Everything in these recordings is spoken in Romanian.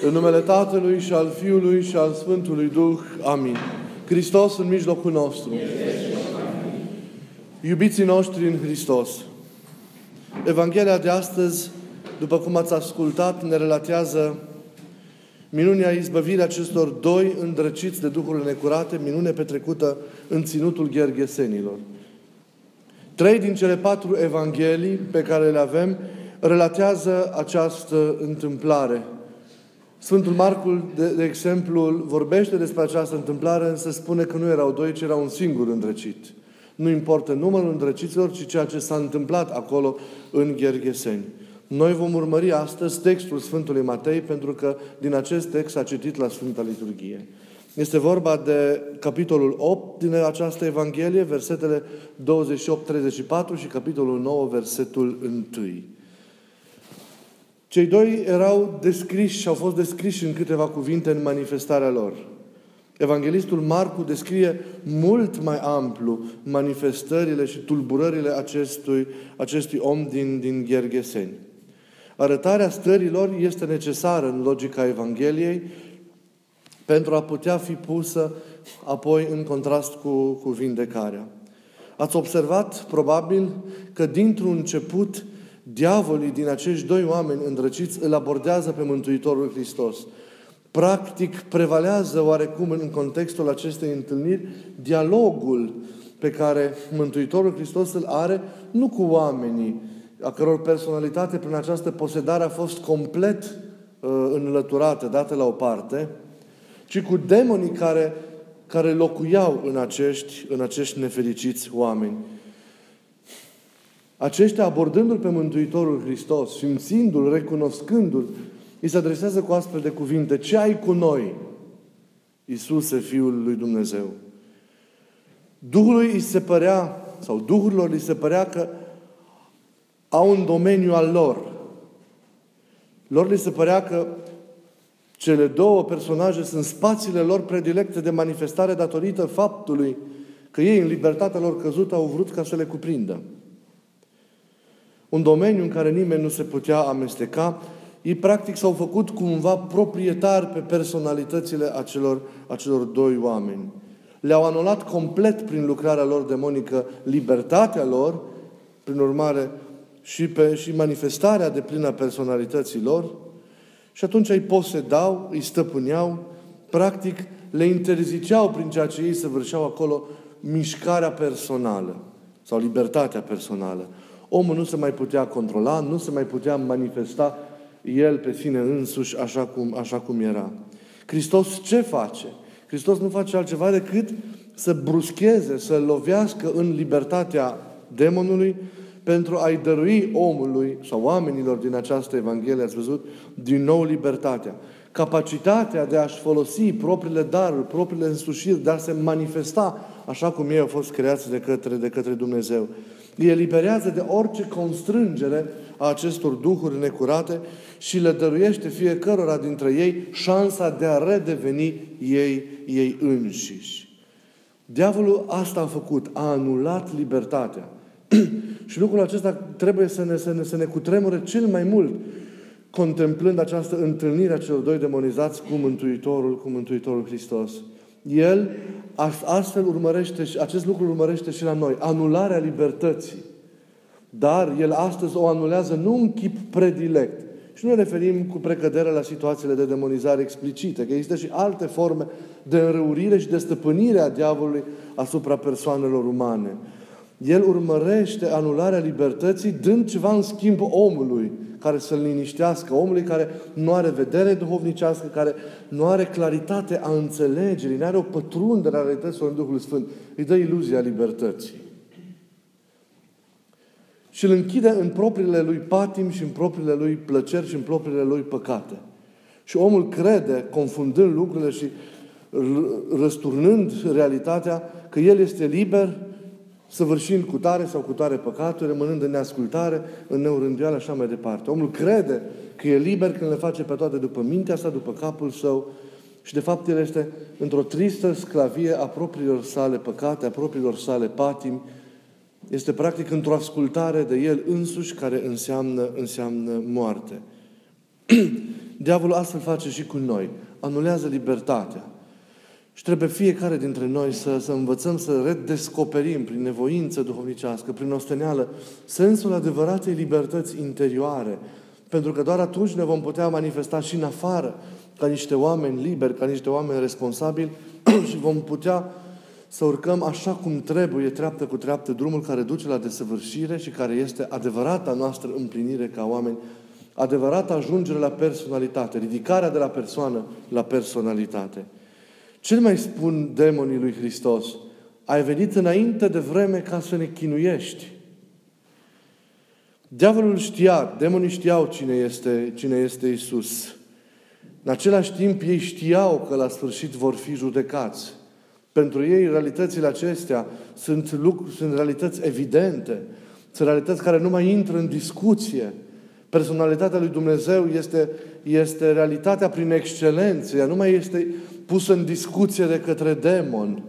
În numele Tatălui și al Fiului și al Sfântului Duh. Amin. Hristos în mijlocul nostru. Iubiții noștri în Hristos. Evanghelia de astăzi, după cum ați ascultat, ne relatează minunea izbăvirii acestor doi îndrăciți de Duhurile necurate, minune petrecută în ținutul Gherghesenilor. Trei din cele patru evanghelii pe care le avem relatează această întâmplare – Sfântul Marcul, de, de exemplu, vorbește despre această întâmplare, însă spune că nu erau doi, ci era un singur îndrăcit. Nu importă numărul îndrăciților, ci ceea ce s-a întâmplat acolo în Ghergheseni. Noi vom urmări astăzi textul Sfântului Matei, pentru că din acest text s-a citit la Sfânta Liturghie. Este vorba de capitolul 8 din această Evanghelie, versetele 28-34 și capitolul 9, versetul 1. Cei doi erau descriși și au fost descriși în câteva cuvinte în manifestarea lor. Evanghelistul Marcu descrie mult mai amplu manifestările și tulburările acestui, acestui om din, din Ghergheseni. Arătarea stărilor este necesară în logica Evangheliei pentru a putea fi pusă apoi în contrast cu, cu vindecarea. Ați observat, probabil, că dintr-un început diavolii din acești doi oameni îndrăciți îl abordează pe Mântuitorul Hristos. Practic, prevalează oarecum în contextul acestei întâlniri dialogul pe care Mântuitorul Hristos îl are nu cu oamenii, a căror personalitate prin această posedare a fost complet uh, înlăturată, dată la o parte, ci cu demonii care, care locuiau în acești, în acești nefericiți oameni. Aceștia, abordându-L pe Mântuitorul Hristos, simțindu-L, recunoscându-L, îi se adresează cu astfel de cuvinte. Ce ai cu noi, Iisuse, Fiul lui Dumnezeu? Duhului îi se părea, sau Duhurilor îi se părea că au un domeniu al lor. Lor li se părea că cele două personaje sunt spațiile lor predilecte de manifestare datorită faptului că ei, în libertatea lor căzută, au vrut ca să le cuprindă un domeniu în care nimeni nu se putea amesteca, ei practic s-au făcut cumva proprietari pe personalitățile acelor, acelor doi oameni. Le-au anulat complet prin lucrarea lor demonică libertatea lor, prin urmare și, pe, și manifestarea de plină a personalității lor, și atunci îi posedau, îi stăpâneau, practic le interziceau prin ceea ce ei săvârșeau acolo mișcarea personală sau libertatea personală. Omul nu se mai putea controla, nu se mai putea manifesta el pe sine însuși așa cum, așa cum era. Hristos ce face? Hristos nu face altceva decât să bruscheze, să lovească în libertatea demonului pentru a-i dărui omului sau oamenilor din această Evanghelie, ați văzut, din nou libertatea. Capacitatea de a-și folosi propriile daruri, propriile însușiri, de a se manifesta așa cum ei au fost creați de către, de către Dumnezeu îi eliberează de orice constrângere a acestor duhuri necurate și le dăruiește fiecărora dintre ei șansa de a redeveni ei, ei înșiși. Diavolul asta a făcut, a anulat libertatea. și lucrul acesta trebuie să ne, să, ne, să ne cutremure cel mai mult contemplând această întâlnire a celor doi demonizați cu Mântuitorul, cu Mântuitorul Hristos. El astfel urmărește, acest lucru urmărește și la noi, anularea libertății. Dar El astăzi o anulează nu în chip predilect. Și nu ne referim cu precădere la situațiile de demonizare explicite, că există și alte forme de înrăurire și de stăpânire a diavolului asupra persoanelor umane. El urmărește anularea libertății dând ceva în schimb omului care să-l liniștească, omului care nu are vedere duhovnicească, care nu are claritate a înțelegerii, nu are o pătrundere a realităților în Duhul Sfânt. Îi dă iluzia libertății. Și îl închide în propriile lui patim și în propriile lui plăceri și în propriile lui păcate. Și omul crede, confundând lucrurile și răsturnând realitatea, că el este liber săvârșind cu tare sau cu tare păcaturi, rămânând în neascultare, în neurânduială, așa mai departe. Omul crede că e liber când le face pe toate după mintea sa, după capul său și de fapt el este într-o tristă sclavie a propriilor sale păcate, a propriilor sale patimi, este practic într-o ascultare de el însuși care înseamnă, înseamnă moarte. Diavolul astfel face și cu noi. Anulează libertatea. Și trebuie fiecare dintre noi să, să învățăm să redescoperim prin nevoință duhovnicească, prin osteneală, sensul adevăratei libertăți interioare. Pentru că doar atunci ne vom putea manifesta și în afară, ca niște oameni liberi, ca niște oameni responsabili și vom putea să urcăm așa cum trebuie, treaptă cu treaptă, drumul care duce la desăvârșire și care este adevărata noastră împlinire ca oameni, adevărata ajungere la personalitate, ridicarea de la persoană la personalitate. Ce mai spun demonii lui Hristos? Ai venit înainte de vreme ca să ne chinuiești. Diavolul știa, demonii știau cine este, cine este Isus. În același timp, ei știau că la sfârșit vor fi judecați. Pentru ei, realitățile acestea sunt, lucruri, sunt realități evidente, sunt realități care nu mai intră în discuție. Personalitatea lui Dumnezeu este, este realitatea prin excelență, ea nu mai este pusă în discuție de către demon.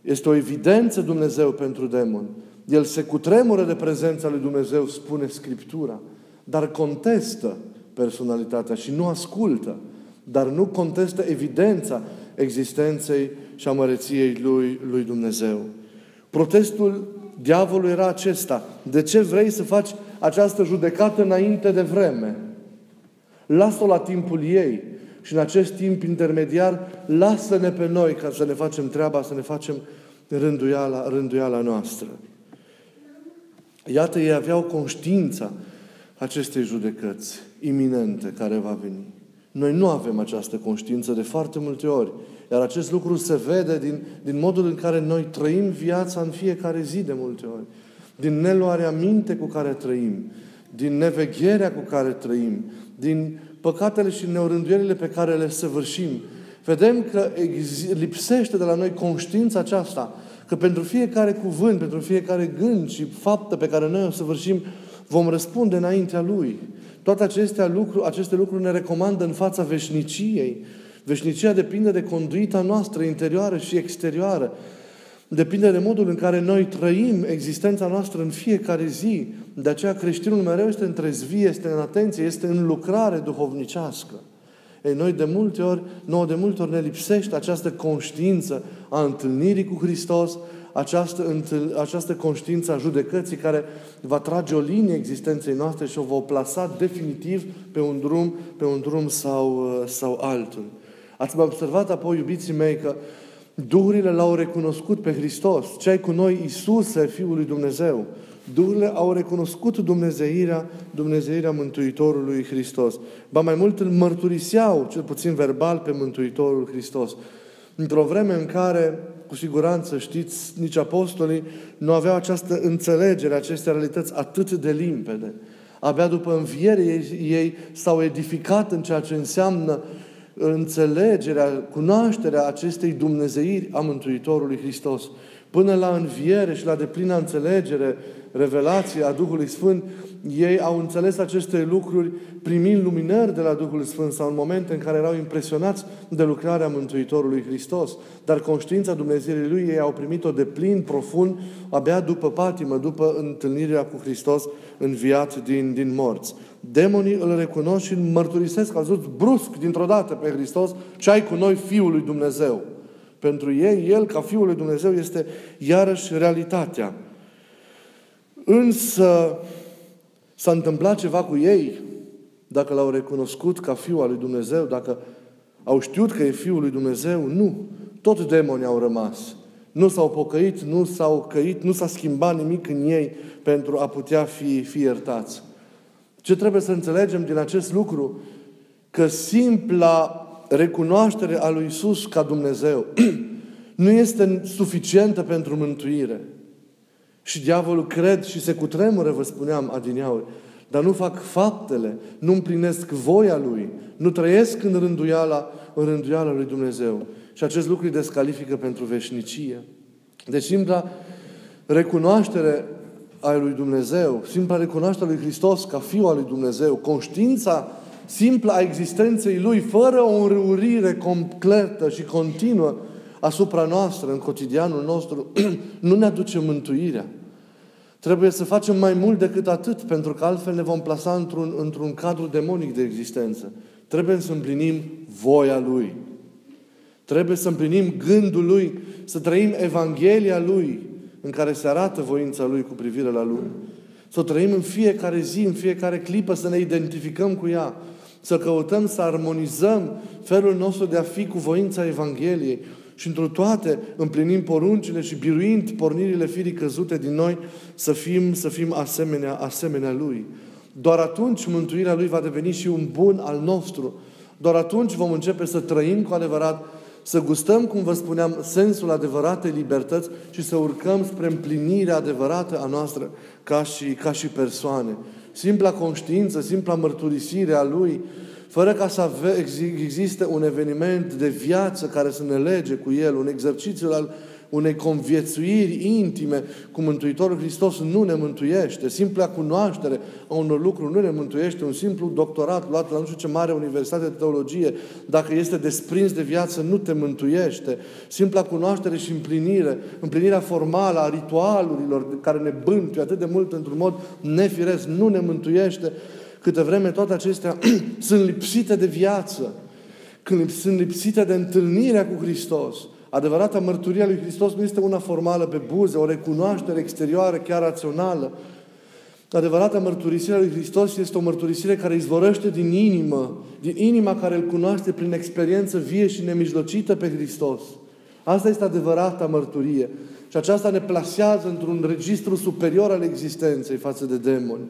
Este o evidență Dumnezeu pentru demon. El se cutremură de prezența lui Dumnezeu, spune Scriptura, dar contestă personalitatea și nu ascultă, dar nu contestă evidența existenței și a măreției lui, lui Dumnezeu. Protestul diavolului era acesta. De ce vrei să faci această judecată înainte de vreme? Lasă-o la timpul ei. Și în acest timp intermediar, lasă-ne pe noi ca să ne facem treaba, să ne facem rânduiala, rânduiala noastră. Iată, ei aveau conștiința acestei judecăți iminente care va veni. Noi nu avem această conștiință de foarte multe ori. Iar acest lucru se vede din, din modul în care noi trăim viața în fiecare zi de multe ori. Din neluarea minte cu care trăim, din nevegherea cu care trăim, din păcatele și neorânduielile pe care le săvârșim. Vedem că lipsește de la noi conștiința aceasta, că pentru fiecare cuvânt, pentru fiecare gând și faptă pe care noi o săvârșim, vom răspunde înaintea Lui. Toate acestea lucruri, aceste lucruri ne recomandă în fața veșniciei. Veșnicia depinde de conduita noastră interioară și exterioară. Depinde de modul în care noi trăim existența noastră în fiecare zi. De aceea creștinul mereu este în trezvie, este în atenție, este în lucrare duhovnicească. Ei, noi de multe ori, nouă de multe ori ne lipsește această conștiință a întâlnirii cu Hristos, această, această conștiință a judecății care va trage o linie existenței noastre și o va plasa definitiv pe un drum, pe un drum sau, sau altul. Ați mai observat apoi, iubiții mei, că Duhurile l-au recunoscut pe Hristos. Ce ai cu noi, Iisuse, Fiul lui Dumnezeu. Duhurile au recunoscut Dumnezeirea, Dumnezeirea Mântuitorului Hristos. Ba mai mult îl mărturiseau, cel puțin verbal, pe Mântuitorul Hristos. Într-o vreme în care, cu siguranță știți, nici apostolii nu aveau această înțelegere, aceste realități atât de limpede. Abia după înviere ei, ei s-au edificat în ceea ce înseamnă înțelegerea, cunoașterea acestei Dumnezeiri a Mântuitorului Hristos. Până la înviere și la deplină înțelegere, revelație a Duhului Sfânt, ei au înțeles aceste lucruri primind luminări de la Duhul Sfânt sau în momente în care erau impresionați de lucrarea Mântuitorului Hristos. Dar conștiința Dumnezeirii Lui ei au primit-o de plin, profund, abia după patimă, după întâlnirea cu Hristos înviat din, din morți. Demonii îl recunosc și îl mărturisesc, au zis brusc, dintr-o dată pe Hristos, ce ai cu noi Fiul lui Dumnezeu. Pentru ei, El, ca Fiul lui Dumnezeu, este iarăși realitatea. Însă s-a întâmplat ceva cu ei, dacă l-au recunoscut ca Fiul al lui Dumnezeu, dacă au știut că e Fiul lui Dumnezeu, nu. Tot demonii au rămas. Nu s-au pocăit, nu s-au căit, nu s-a schimbat nimic în ei pentru a putea fi, fi iertați. Ce trebuie să înțelegem din acest lucru? Că simpla recunoaștere a lui Isus ca Dumnezeu nu este suficientă pentru mântuire. Și diavolul cred și se cutremură, vă spuneam adineauri, dar nu fac faptele, nu împlinesc voia Lui, nu trăiesc în rânduiala, în rânduiala Lui Dumnezeu. Și acest lucru îi descalifică pentru veșnicie. Deci simpla recunoaștere a lui Dumnezeu, simpla recunoaștere a lui Hristos ca Fiul al lui Dumnezeu, conștiința simplă a existenței Lui, fără o înrăurire completă și continuă asupra noastră, în cotidianul nostru, nu ne aduce mântuirea. Trebuie să facem mai mult decât atât, pentru că altfel ne vom plasa într-un, într-un cadru demonic de existență. Trebuie să împlinim voia Lui. Trebuie să împlinim gândul Lui, să trăim Evanghelia Lui, în care se arată voința Lui cu privire la Lui. Să o trăim în fiecare zi, în fiecare clipă, să ne identificăm cu ea, să căutăm să armonizăm felul nostru de a fi cu voința Evangheliei și într toate împlinim poruncile și biruind pornirile firii căzute din noi, să fim, să fim asemenea, asemenea Lui. Doar atunci mântuirea Lui va deveni și un bun al nostru. Doar atunci vom începe să trăim cu adevărat, să gustăm, cum vă spuneam, sensul adevăratei libertăți și să urcăm spre împlinirea adevărată a noastră ca și, ca și persoane. Simpla conștiință, simpla mărturisire a Lui, fără ca să ave, existe un eveniment de viață care să ne lege cu El, un exercițiu al unei conviețuiri intime cu Mântuitorul Hristos nu ne mântuiește. Simpla cunoaștere a unor lucruri nu ne mântuiește. Un simplu doctorat luat la nu știu ce mare universitate de teologie, dacă este desprins de viață, nu te mântuiește. Simpla cunoaștere și împlinire, împlinirea formală a ritualurilor care ne bântuie atât de mult într-un mod nefiresc, nu ne mântuiește. Câte vreme toate acestea sunt lipsite de viață, când sunt lipsite de întâlnirea cu Hristos, Adevărata mărturie a lui Hristos nu este una formală pe buze, o recunoaștere exterioară, chiar rațională. Adevărata mărturisire a lui Hristos este o mărturisire care izvorăște din inimă, din inima care îl cunoaște prin experiență vie și nemijlocită pe Hristos. Asta este adevărata mărturie. Și aceasta ne plasează într-un registru superior al existenței față de demoni.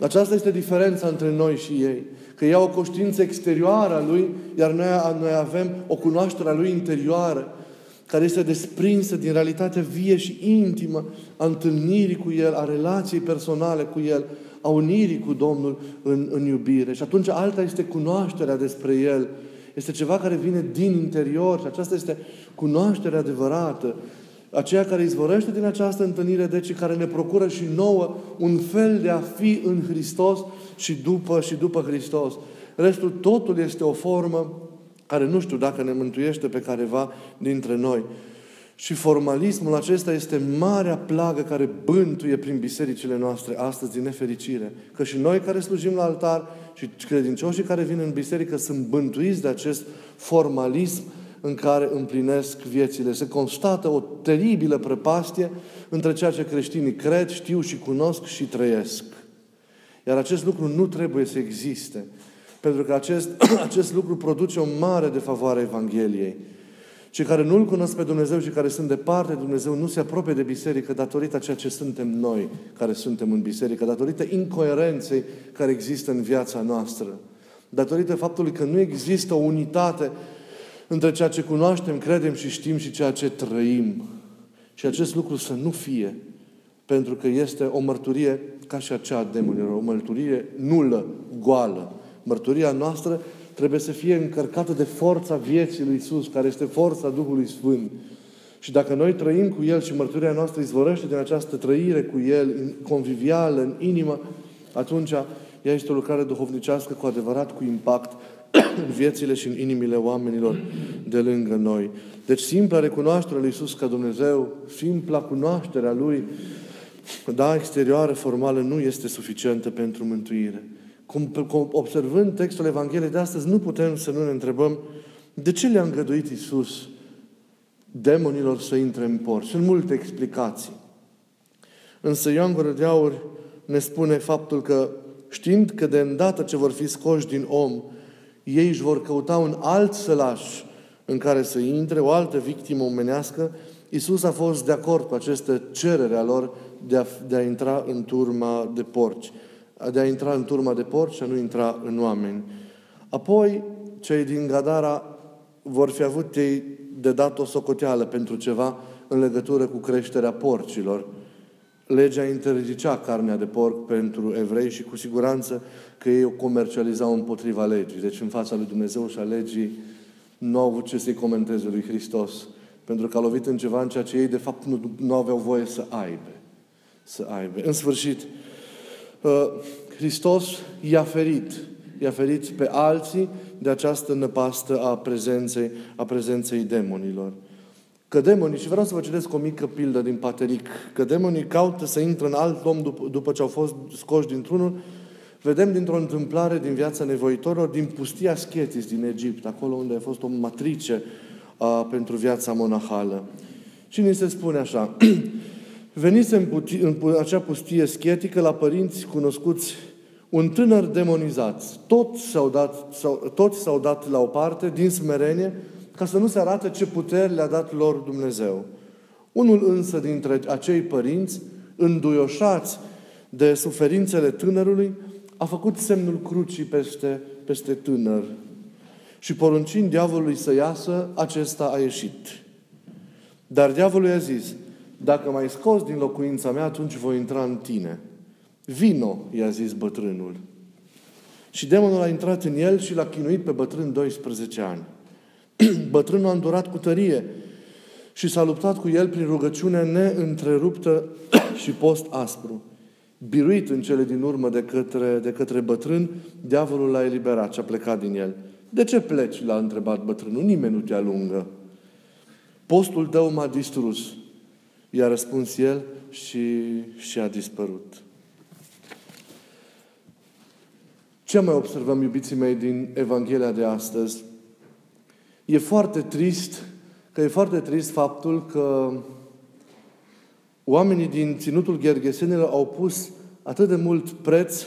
Aceasta este diferența între noi și ei. Că ea o conștiință exterioară a Lui, iar noi, noi avem o cunoaștere a Lui interioară care este desprinsă din realitatea vie și intimă a întâlnirii cu El, a relației personale cu El, a unirii cu Domnul în, în iubire. Și atunci alta este cunoașterea despre El. Este ceva care vine din interior și aceasta este cunoașterea adevărată. Aceea care izvorăște din această întâlnire, deci care ne procură și nouă un fel de a fi în Hristos și după, și după Hristos. Restul totul este o formă care nu știu dacă ne mântuiește pe careva dintre noi. Și formalismul acesta este marea plagă care bântuie prin bisericile noastre astăzi din nefericire. Că și noi care slujim la altar și credincioșii care vin în biserică sunt bântuiți de acest formalism în care împlinesc viețile. Se constată o teribilă prăpastie între ceea ce creștinii cred, știu și cunosc și trăiesc. Iar acest lucru nu trebuie să existe. Pentru că acest, acest lucru produce o mare defavoare Evangheliei. Cei care nu-L cunosc pe Dumnezeu și care sunt departe de Dumnezeu nu se apropie de biserică datorită ceea ce suntem noi care suntem în biserică, datorită incoerenței care există în viața noastră, datorită faptului că nu există o unitate între ceea ce cunoaștem, credem și știm și ceea ce trăim. Și acest lucru să nu fie, pentru că este o mărturie ca și aceea a demonilor, o mărturie nulă, goală. Mărturia noastră trebuie să fie încărcată de forța vieții lui Isus, care este forța Duhului Sfânt. Și dacă noi trăim cu El și mărturia noastră izvorăște din această trăire cu El, convivială, în inimă, atunci ea este o lucrare duhovnicească cu adevărat, cu impact în viețile și în inimile oamenilor de lângă noi. Deci simpla recunoaștere lui Isus ca Dumnezeu, simpla cunoașterea Lui, da, exterioară, formală, nu este suficientă pentru mântuire. Cum, cum observând textul Evangheliei de astăzi, nu putem să nu ne întrebăm de ce le-a îngăduit Isus demonilor să intre în porci. Sunt multe explicații. Însă Ioan Gură de Aur ne spune faptul că știind că de îndată ce vor fi scoși din om, ei își vor căuta un alt sălaș în care să intre, o altă victimă omenească, Isus a fost de acord cu aceste cerere a lor de a, de a intra în turma de porci de a intra în turma de porci și a nu intra în oameni. Apoi, cei din Gadara vor fi avut ei de dat o socoteală pentru ceva în legătură cu creșterea porcilor. Legea interzicea carnea de porc pentru evrei și cu siguranță că ei o comercializau împotriva legii. Deci în fața lui Dumnezeu și a legii nu au avut ce să-i comenteze lui Hristos. Pentru că a lovit în ceva în ceea ce ei de fapt nu, nu aveau voie să aibă. Să aibă. În sfârșit, Uh, Hristos i-a ferit, i-a ferit pe alții de această năpastă a prezenței, a prezenței demonilor. Că demonii, și vreau să vă citesc o mică pildă din Pateric, că demonii caută să intre în alt om după, după ce au fost scoși dintr-unul, Vedem dintr-o întâmplare din viața nevoitorilor din pustia Schetis din Egipt, acolo unde a fost o matrice a, pentru viața monahală. Și ni se spune așa, venise în, puti, în acea pustie schetică la părinți cunoscuți un tânăr demonizat. Toți s-au dat, s-au, toți s-au dat la o parte din smerenie ca să nu se arate ce puteri le-a dat lor Dumnezeu. Unul însă dintre acei părinți, înduioșați de suferințele tânărului, a făcut semnul crucii peste, peste tânăr. Și poruncind diavolului să iasă, acesta a ieșit. Dar diavolul i-a zis, dacă mai scos din locuința mea, atunci voi intra în tine. Vino, i-a zis bătrânul. Și demonul a intrat în el și l-a chinuit pe bătrân 12 ani. Bătrânul a îndurat cu tărie și s-a luptat cu el prin rugăciune neîntreruptă și post aspru. Biruit în cele din urmă de către, de către bătrân, diavolul l-a eliberat și a plecat din el. De ce pleci? L-a întrebat bătrânul. Nimeni nu te alungă. Postul tău m-a distrus. I-a răspuns el și, și a dispărut. Ce mai observăm, iubiții mei, din Evanghelia de astăzi? E foarte trist, că e foarte trist faptul că oamenii din ținutul Gherghesenilor au pus atât de mult preț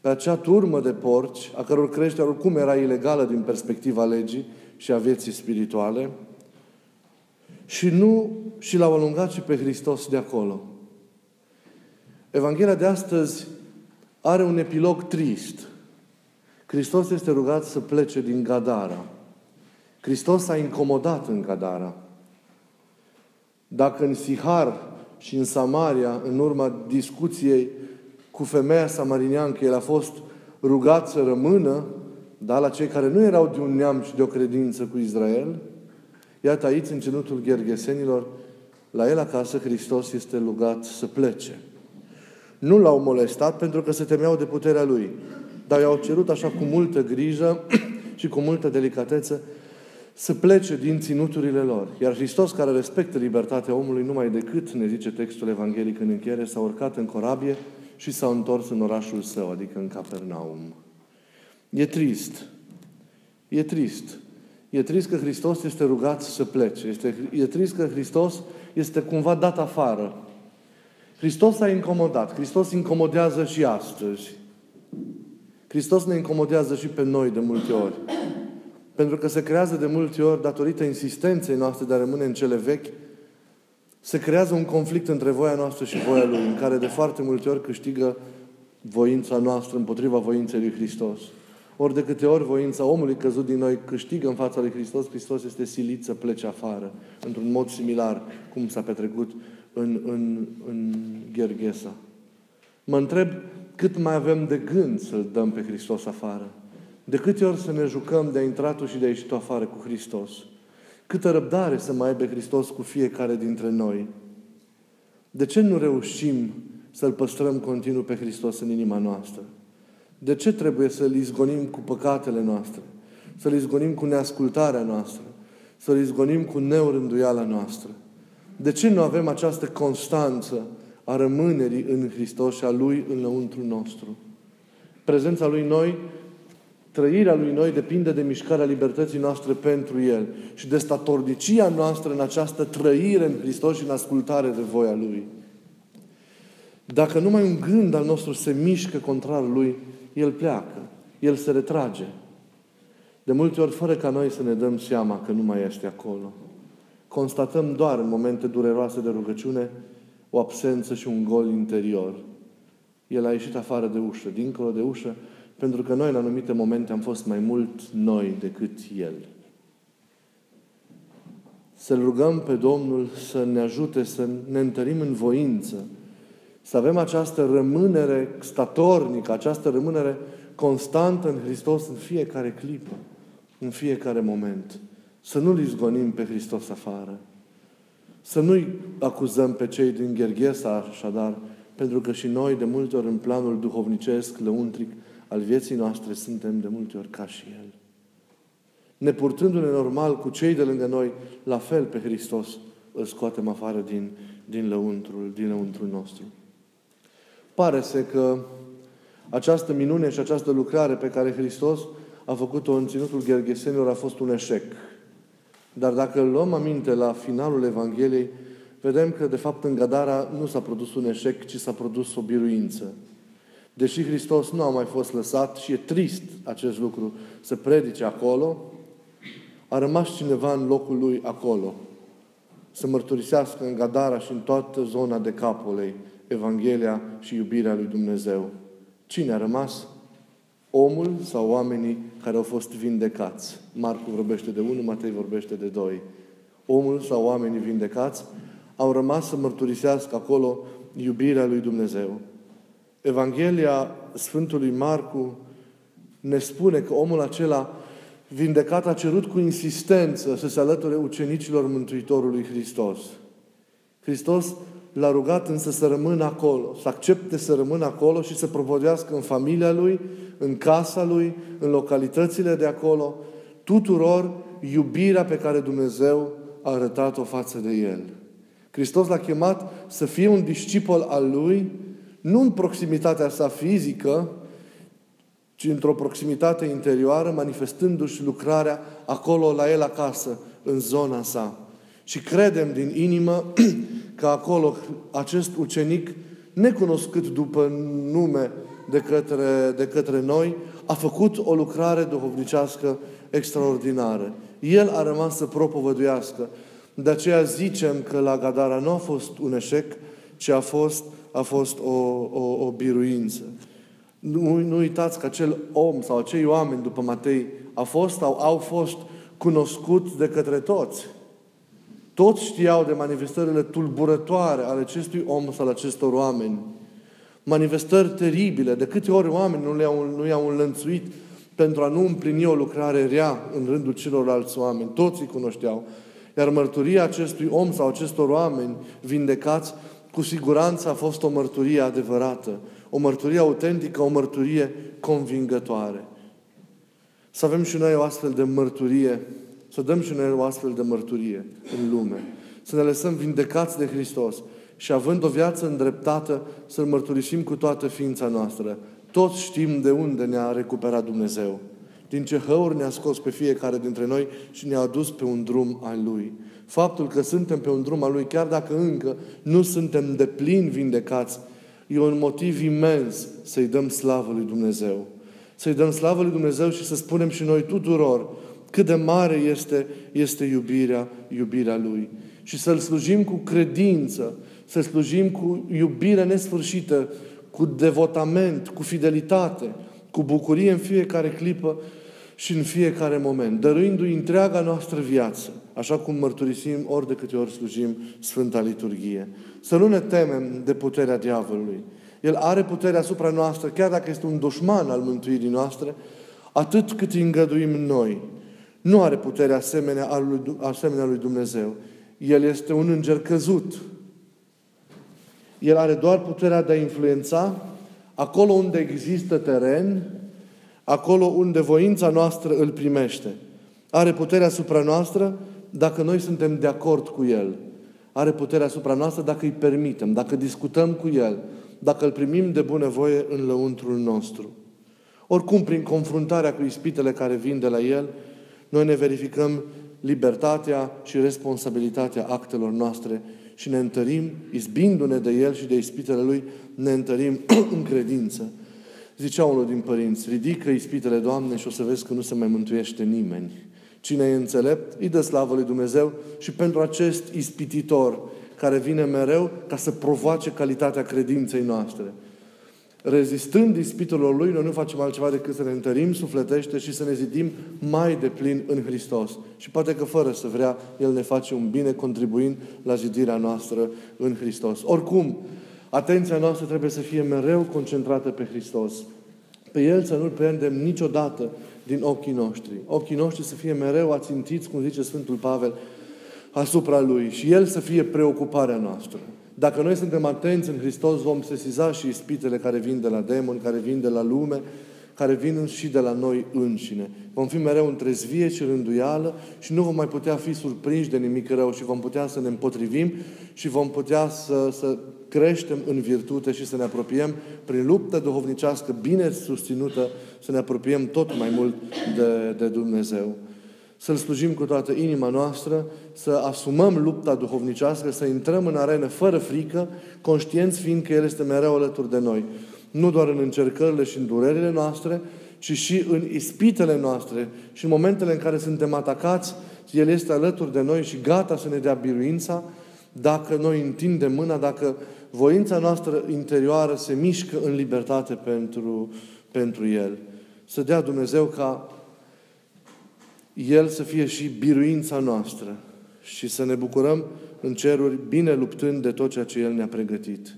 pe acea turmă de porci, a căror creștere oricum era ilegală din perspectiva legii și a vieții spirituale, și nu și l-au alungat și pe Hristos de acolo. Evanghelia de astăzi are un epilog trist. Hristos este rugat să plece din Gadara. Hristos s-a incomodat în Gadara. Dacă în Sihar și în Samaria, în urma discuției cu femeia samariniancă, el a fost rugat să rămână, dar la cei care nu erau de un neam și de o credință cu Israel, iată aici, în cenutul Ghergesenilor, la el acasă, Hristos este rugat să plece. Nu l-au molestat pentru că se temeau de puterea lui, dar i-au cerut așa cu multă grijă și cu multă delicatețe să plece din ținuturile lor. Iar Hristos, care respectă libertatea omului numai decât, ne zice textul evanghelic în încheiere, s-a urcat în corabie și s-a întors în orașul său, adică în Capernaum. E trist. E trist. E trist că Hristos este rugat să plece. Este, e trist că Hristos este cumva dat afară. Hristos s-a incomodat. Hristos incomodează și astăzi. Hristos ne incomodează și pe noi de multe ori. Pentru că se creează de multe ori, datorită insistenței noastre de a rămâne în cele vechi, se creează un conflict între voia noastră și voia Lui, în care de foarte multe ori câștigă voința noastră împotriva voinței Lui Hristos. Ori de câte ori voința omului căzut din noi câștigă în fața lui Hristos, Hristos este silit să plece afară, într-un mod similar cum s-a petrecut în, în, în Gherghesa. Mă întreb cât mai avem de gând să-L dăm pe Hristos afară. De câte ori să ne jucăm de a intrat și de a ieșit afară cu Hristos. Câtă răbdare să mai aibă Hristos cu fiecare dintre noi. De ce nu reușim să-L păstrăm continuu pe Hristos în inima noastră? De ce trebuie să-L izgonim cu păcatele noastre? Să-L izgonim cu neascultarea noastră? Să-L izgonim cu neurânduiala noastră? De ce nu avem această constanță a rămânerii în Hristos și a Lui înăuntru nostru? Prezența Lui noi Trăirea lui noi depinde de mișcarea libertății noastre pentru El și de statornicia noastră în această trăire în Hristos și în ascultare de voia Lui. Dacă numai un gând al nostru se mișcă contrar Lui, El pleacă, El se retrage. De multe ori, fără ca noi să ne dăm seama că nu mai este acolo. Constatăm doar în momente dureroase de rugăciune o absență și un gol interior. El a ieșit afară de ușă, dincolo de ușă, pentru că noi, în anumite momente, am fost mai mult noi decât El. Să-L rugăm pe Domnul să ne ajute să ne întărim în voință, să avem această rămânere statornică, această rămânere constantă în Hristos în fiecare clipă, în fiecare moment. Să nu-L izgonim pe Hristos afară. Să nu-i acuzăm pe cei din Gherghesa, așadar, pentru că și noi, de multe ori, în planul duhovnicesc, lăuntric, al vieții noastre, suntem de multe ori ca și El. Nepurtându-ne normal cu cei de lângă noi, la fel pe Hristos îl scoatem afară din, din, lăuntrul, din lăuntrul nostru. Pare să că Această minune și această lucrare pe care Hristos a făcut-o în ținutul Gherghesenilor a fost un eșec. Dar dacă îl luăm aminte la finalul Evangheliei, vedem că, de fapt, în Gadara nu s-a produs un eșec, ci s-a produs o biruință. Deși Hristos nu a mai fost lăsat și e trist acest lucru să predice acolo, a rămas cineva în locul lui acolo să mărturisească în Gadara și în toată zona de Capolei Evanghelia și iubirea lui Dumnezeu. Cine a rămas? Omul sau oamenii care au fost vindecați. Marcu vorbește de unul, Matei vorbește de doi. Omul sau oamenii vindecați au rămas să mărturisească acolo iubirea lui Dumnezeu. Evanghelia Sfântului Marcu ne spune că omul acela vindecat a cerut cu insistență să se alăture ucenicilor Mântuitorului Hristos. Hristos l-a rugat însă să rămână acolo, să accepte să rămână acolo și să propovădească în familia lui, în casa lui, în localitățile de acolo, tuturor iubirea pe care Dumnezeu a arătat-o față de el. Hristos l-a chemat să fie un discipol al lui, nu în proximitatea sa fizică, ci într-o proximitate interioară, manifestându-și lucrarea acolo, la el acasă, în zona sa. Și credem din inimă că acolo acest ucenic, necunoscut după nume de către, de către noi, a făcut o lucrare duhovnicească extraordinară. El a rămas să propovăduiască. De aceea zicem că la Gadara nu a fost un eșec, ci a fost, a fost o, o, o biruință. Nu, nu uitați că acel om sau acei oameni după Matei a fost sau au fost cunoscuți de către toți. Toți știau de manifestările tulburătoare ale acestui om sau ale acestor oameni. Manifestări teribile. De câte ori oameni nu, le-au, nu i-au înlănțuit pentru a nu împlini o lucrare rea în rândul celorlalți oameni. Toți îi cunoșteau. Iar mărturia acestui om sau acestor oameni vindecați, cu siguranță a fost o mărturie adevărată o mărturie autentică, o mărturie convingătoare. Să avem și noi o astfel de mărturie, să dăm și noi o astfel de mărturie în lume. Să ne lăsăm vindecați de Hristos și având o viață îndreptată, să-L mărturisim cu toată ființa noastră. Toți știm de unde ne-a recuperat Dumnezeu. Din ce hăuri ne-a scos pe fiecare dintre noi și ne-a adus pe un drum al Lui. Faptul că suntem pe un drum al Lui, chiar dacă încă nu suntem de plin vindecați, e un motiv imens să-i dăm slavă lui Dumnezeu. Să-i dăm slavă lui Dumnezeu și să spunem și noi tuturor cât de mare este, este iubirea, iubirea Lui. Și să-L slujim cu credință, să slujim cu iubire nesfârșită, cu devotament, cu fidelitate, cu bucurie în fiecare clipă și în fiecare moment, dăruindu-i întreaga noastră viață, așa cum mărturisim ori de câte ori slujim Sfânta Liturghie. Să nu ne temem de puterea diavolului. El are puterea asupra noastră, chiar dacă este un dușman al mântuirii noastre, atât cât îi îngăduim noi. Nu are puterea asemenea, al lui, asemenea lui Dumnezeu. El este un înger căzut. El are doar puterea de a influența acolo unde există teren, acolo unde voința noastră îl primește. Are puterea asupra noastră dacă noi suntem de acord cu El are putere asupra noastră dacă îi permitem, dacă discutăm cu El, dacă îl primim de bunăvoie în lăuntrul nostru. Oricum, prin confruntarea cu ispitele care vin de la El, noi ne verificăm libertatea și responsabilitatea actelor noastre și ne întărim, izbindu-ne de El și de ispitele Lui, ne întărim în credință. Zicea unul din părinți, ridică ispitele, Doamne, și o să vezi că nu se mai mântuiește nimeni. Cine e înțelept, îi dă slavă lui Dumnezeu și pentru acest ispititor care vine mereu ca să provoace calitatea credinței noastre. Rezistând ispitelor Lui, noi nu facem altceva decât să ne întărim sufletește și să ne zidim mai de plin în Hristos. Și poate că fără să vrea, El ne face un bine contribuind la zidirea noastră în Hristos. Oricum, atenția noastră trebuie să fie mereu concentrată pe Hristos. Pe El să nu-L pierdem niciodată din ochii noștri. Ochii noștri să fie mereu ațintiți, cum zice Sfântul Pavel, asupra Lui și El să fie preocuparea noastră. Dacă noi suntem atenți în Hristos, vom sesiza și ispitele care vin de la demoni, care vin de la lume, care vin și de la noi înșine. Vom fi mereu între zvie și rânduială și nu vom mai putea fi surprinși de nimic rău și vom putea să ne împotrivim și vom putea să, să creștem în virtute și să ne apropiem prin luptă duhovnicească bine susținută, să ne apropiem tot mai mult de, de Dumnezeu. Să-L slujim cu toată inima noastră, să asumăm lupta duhovnicească, să intrăm în arenă fără frică, conștienți fiind că El este mereu alături de noi. Nu doar în încercările și în durerile noastre, ci și în ispitele noastre și în momentele în care suntem atacați, El este alături de noi și gata să ne dea biruința, dacă noi întindem mâna, dacă voința noastră interioară se mișcă în libertate pentru, pentru El. Să dea Dumnezeu ca El să fie și biruința noastră și să ne bucurăm în ceruri, bine luptând de tot ceea ce El ne-a pregătit.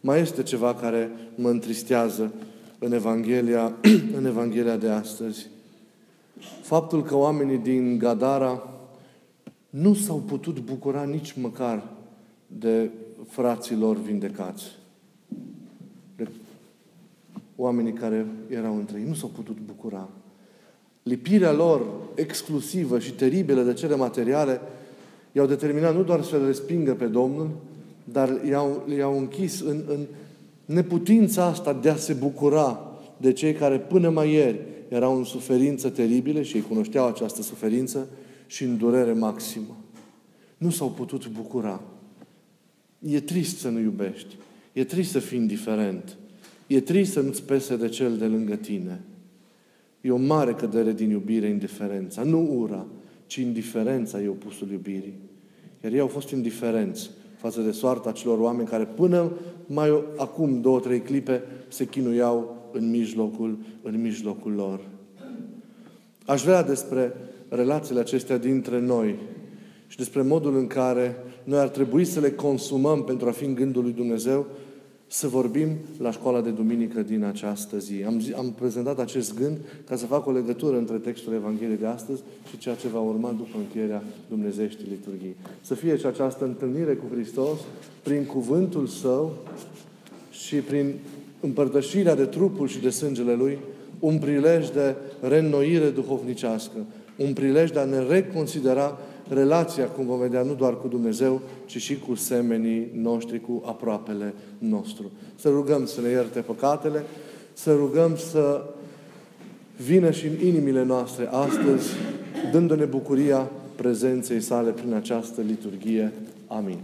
Mai este ceva care mă întristează în Evanghelia, în Evanghelia de astăzi. Faptul că oamenii din Gadara nu s-au putut bucura nici măcar de fraților vindecați. De oamenii care erau între ei. Nu s-au putut bucura. Lipirea lor exclusivă și teribilă de cele materiale i-au determinat nu doar să le respingă pe Domnul, dar i-au, i-au închis în, în neputința asta de a se bucura de cei care până mai ieri erau în suferință teribile și ei cunoșteau această suferință și în durere maximă. Nu s-au putut bucura. E trist să nu iubești. E trist să fii indiferent. E trist să nu-ți pese de cel de lângă tine. E o mare cădere din iubire indiferența. Nu ura, ci indiferența e opusul iubirii. Iar ei au fost indiferenți față de soarta celor oameni care până mai acum două, trei clipe se chinuiau în mijlocul, în mijlocul lor. Aș vrea despre relațiile acestea dintre noi și despre modul în care noi ar trebui să le consumăm pentru a fi în gândul lui Dumnezeu, să vorbim la școala de duminică din această zi. Am, zi, am prezentat acest gând ca să fac o legătură între textul Evangheliei de astăzi și ceea ce va urma după încheierea Dumnezeieștii liturghii. Să fie și această întâlnire cu Hristos prin cuvântul Său și prin împărtășirea de trupul și de sângele Lui, un prilej de reînnoire duhovnicească, un prilej de a ne reconsidera relația, cum vom vedea, nu doar cu Dumnezeu, ci și cu semenii noștri, cu aproapele nostru. Să rugăm să ne ierte păcatele, să rugăm să vină și în inimile noastre astăzi, dându-ne bucuria prezenței sale prin această liturghie. Amin.